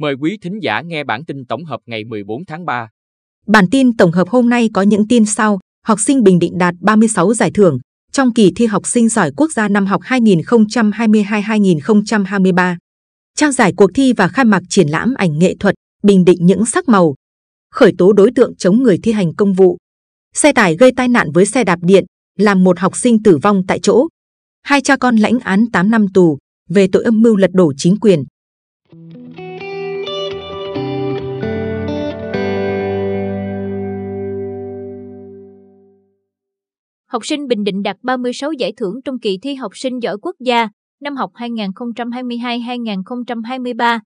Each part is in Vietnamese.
Mời quý thính giả nghe bản tin tổng hợp ngày 14 tháng 3. Bản tin tổng hợp hôm nay có những tin sau. Học sinh Bình Định đạt 36 giải thưởng trong kỳ thi học sinh giỏi quốc gia năm học 2022-2023. Trao giải cuộc thi và khai mạc triển lãm ảnh nghệ thuật Bình Định những sắc màu. Khởi tố đối tượng chống người thi hành công vụ. Xe tải gây tai nạn với xe đạp điện, làm một học sinh tử vong tại chỗ. Hai cha con lãnh án 8 năm tù về tội âm mưu lật đổ chính quyền. Học sinh Bình Định đạt 36 giải thưởng trong kỳ thi học sinh giỏi quốc gia năm học 2022-2023.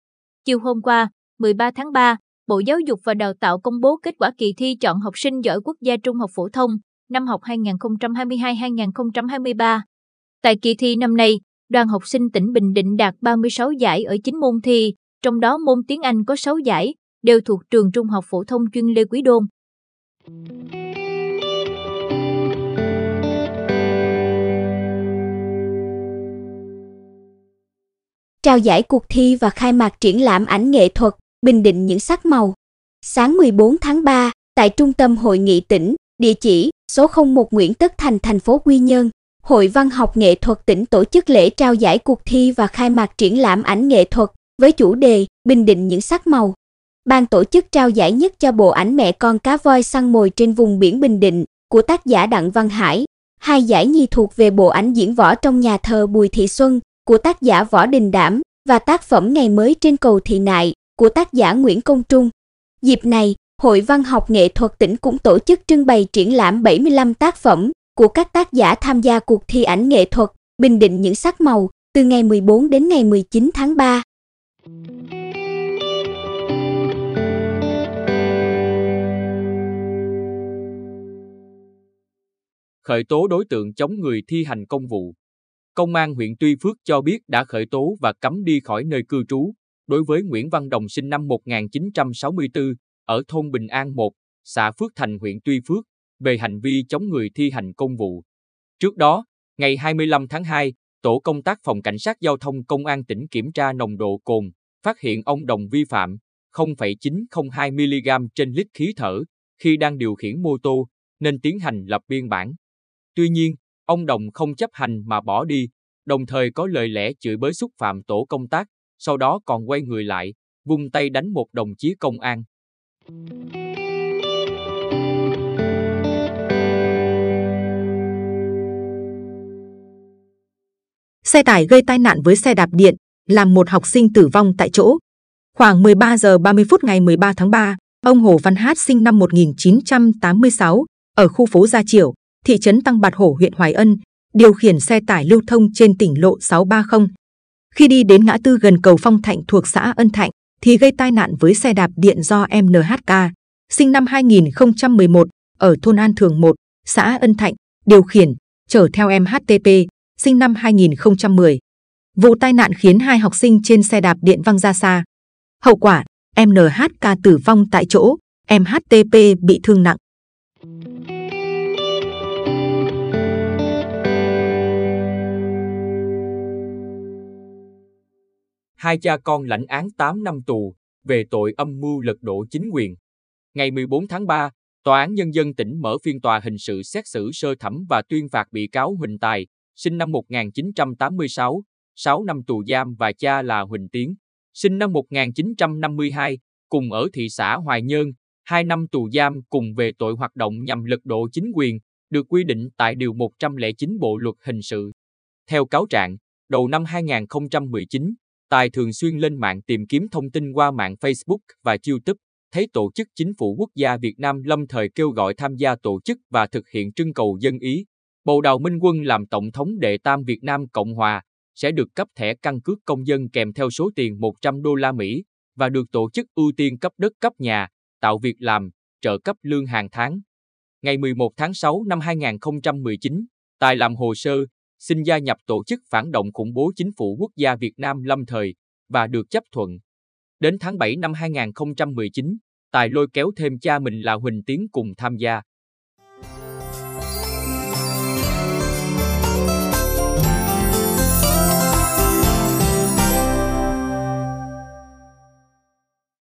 Chiều hôm qua, 13 tháng 3, Bộ Giáo dục và Đào tạo công bố kết quả kỳ thi chọn học sinh giỏi quốc gia trung học phổ thông năm học 2022-2023. Tại kỳ thi năm nay, đoàn học sinh tỉnh Bình Định đạt 36 giải ở 9 môn thi, trong đó môn tiếng Anh có 6 giải, đều thuộc trường trung học phổ thông chuyên Lê Quý Đôn. Trao giải cuộc thi và khai mạc triển lãm ảnh nghệ thuật Bình Định những sắc màu. Sáng 14 tháng 3, tại Trung tâm Hội nghị tỉnh, địa chỉ số 01 Nguyễn Tất Thành, thành phố Quy Nhơn, Hội Văn học Nghệ thuật tỉnh tổ chức lễ trao giải cuộc thi và khai mạc triển lãm ảnh nghệ thuật với chủ đề Bình Định những sắc màu. Ban tổ chức trao giải nhất cho bộ ảnh Mẹ con cá voi săn mồi trên vùng biển Bình Định của tác giả Đặng Văn Hải. Hai giải nhì thuộc về bộ ảnh diễn võ trong nhà thờ Bùi Thị Xuân của tác giả Võ Đình Đảm và tác phẩm Ngày mới trên cầu Thị Nại của tác giả Nguyễn Công Trung. Dịp này, Hội Văn học Nghệ thuật tỉnh cũng tổ chức trưng bày triển lãm 75 tác phẩm của các tác giả tham gia cuộc thi ảnh nghệ thuật Bình Định những sắc màu từ ngày 14 đến ngày 19 tháng 3. Khởi tố đối tượng chống người thi hành công vụ Công an huyện Tuy Phước cho biết đã khởi tố và cấm đi khỏi nơi cư trú đối với Nguyễn Văn Đồng sinh năm 1964 ở thôn Bình An 1, xã Phước Thành huyện Tuy Phước về hành vi chống người thi hành công vụ. Trước đó, ngày 25 tháng 2, tổ công tác phòng cảnh sát giao thông công an tỉnh kiểm tra nồng độ cồn, phát hiện ông Đồng vi phạm 0,902 mg trên lít khí thở khi đang điều khiển mô tô nên tiến hành lập biên bản. Tuy nhiên, Ông Đồng không chấp hành mà bỏ đi, đồng thời có lời lẽ chửi bới xúc phạm tổ công tác, sau đó còn quay người lại, vung tay đánh một đồng chí công an. Xe tải gây tai nạn với xe đạp điện, làm một học sinh tử vong tại chỗ. Khoảng 13 giờ 30 phút ngày 13 tháng 3, ông Hồ Văn Hát sinh năm 1986 ở khu phố Gia Triểu, thị trấn Tăng Bạt Hổ huyện Hoài Ân, điều khiển xe tải lưu thông trên tỉnh lộ 630. Khi đi đến ngã tư gần cầu Phong Thạnh thuộc xã Ân Thạnh, thì gây tai nạn với xe đạp điện do MNHK, sinh năm 2011, ở thôn An Thường 1, xã Ân Thạnh, điều khiển, chở theo em HTP, sinh năm 2010. Vụ tai nạn khiến hai học sinh trên xe đạp điện văng ra xa. Hậu quả, em NHK tử vong tại chỗ, em HTP bị thương nặng. Hai cha con lãnh án 8 năm tù về tội âm mưu lật đổ chính quyền. Ngày 14 tháng 3, Tòa án Nhân dân tỉnh mở phiên tòa hình sự xét xử sơ thẩm và tuyên phạt bị cáo Huỳnh Tài, sinh năm 1986, 6 năm tù giam và cha là Huỳnh Tiến, sinh năm 1952, cùng ở thị xã Hoài Nhơn, 2 năm tù giam cùng về tội hoạt động nhằm lật đổ chính quyền, được quy định tại Điều 109 Bộ Luật Hình sự. Theo cáo trạng, đầu năm 2019, Tài thường xuyên lên mạng tìm kiếm thông tin qua mạng Facebook và YouTube, thấy Tổ chức Chính phủ Quốc gia Việt Nam lâm thời kêu gọi tham gia tổ chức và thực hiện trưng cầu dân ý. Bầu Đào Minh Quân làm Tổng thống đệ tam Việt Nam Cộng Hòa sẽ được cấp thẻ căn cước công dân kèm theo số tiền 100 đô la Mỹ và được tổ chức ưu tiên cấp đất cấp nhà, tạo việc làm, trợ cấp lương hàng tháng. Ngày 11 tháng 6 năm 2019, Tài làm hồ sơ, xin gia nhập tổ chức phản động khủng bố chính phủ quốc gia Việt Nam lâm thời và được chấp thuận. Đến tháng 7 năm 2019, Tài lôi kéo thêm cha mình là Huỳnh Tiến cùng tham gia.